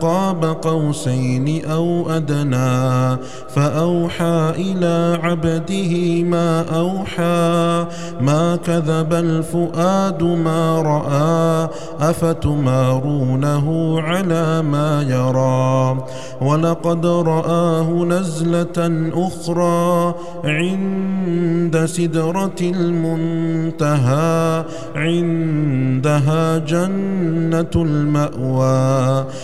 قاب قوسين أو أدنى فأوحى إلى عبده ما أوحى ما كذب الفؤاد ما رأى أفتمارونه على ما يرى ولقد رآه نزلة أخرى عند سدرة المنتهى عندها جنة المأوى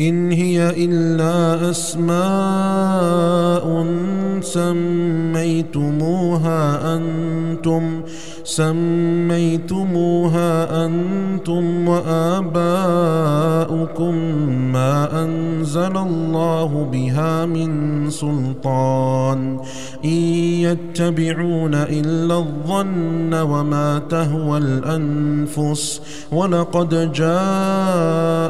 إن هي إلا أسماء سميتموها أنتم سميتموها أنتم وآباؤكم ما أنزل الله بها من سلطان. إن يتبعون إلا الظن وما تهوى الأنفس. ولقد من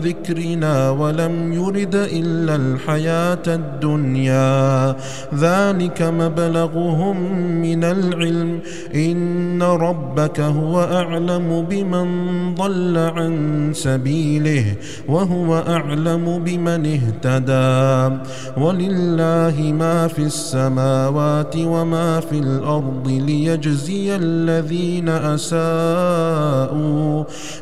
ذكرنا ولم يرد إلا الحياة الدنيا. ذلك مبلغهم من العلم. إن ربك هو أعلم بمن ضل عن سبيله وهو أعلم بمن اهتدى. ولله ما في السماوات وما في الأرض ليجزي الذين أساءوا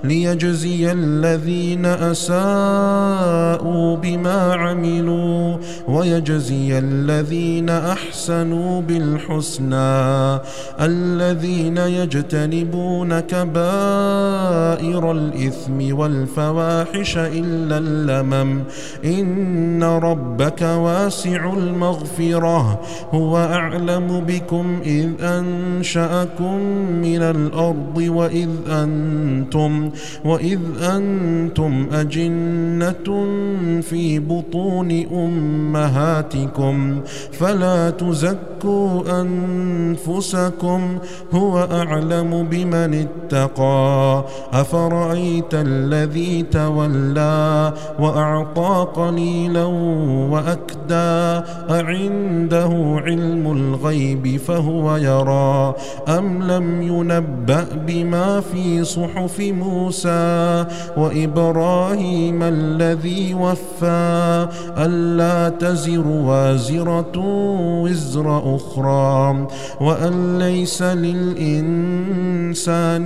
ليجزي الذين أساءوا بما عملوا ويجزي الذين أحسنوا بالحسنى الذين يجتنبون كبائر الإثم والفواحش إلا اللمم إن ربك واسع المغفرة هو أعلم بكم إذ أنشأكم من الأرض وإذ أنتم وإذ أنتم أجنة في بطون أمهاتكم فلا تزكوا أنفسكم هو أعلم بمن اتقى. أفرأيت الذي تولى وأعطى قليلا وأكدى. أعنده علم الغيب فهو يرى. أم لم ينبأ بما في صحف موسى وإبراهيم الذي وفى؟ ألا تزر وازرة وزر أخرى وأن ليس للإنسان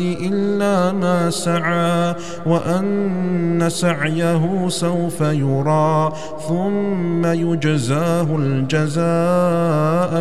إلا ما سعى وأن سعيه سوف يرى ثم يجزاه الجزاء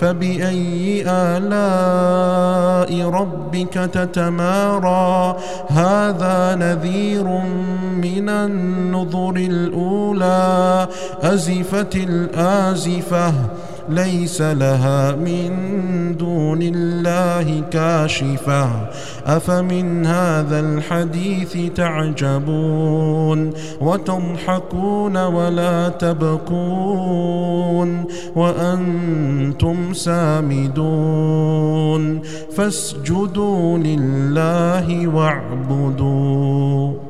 فبأي آلاء ربك تتمارى؟ هذا نذير من النذر الأولى. أزفت الآزفة. ليس لها من دون الله كاشفة. أفمن هذا الحديث تعجبون وتضحكون ولا تبكون وأنتم سامدون. فاسجدوا لله واعبدوا.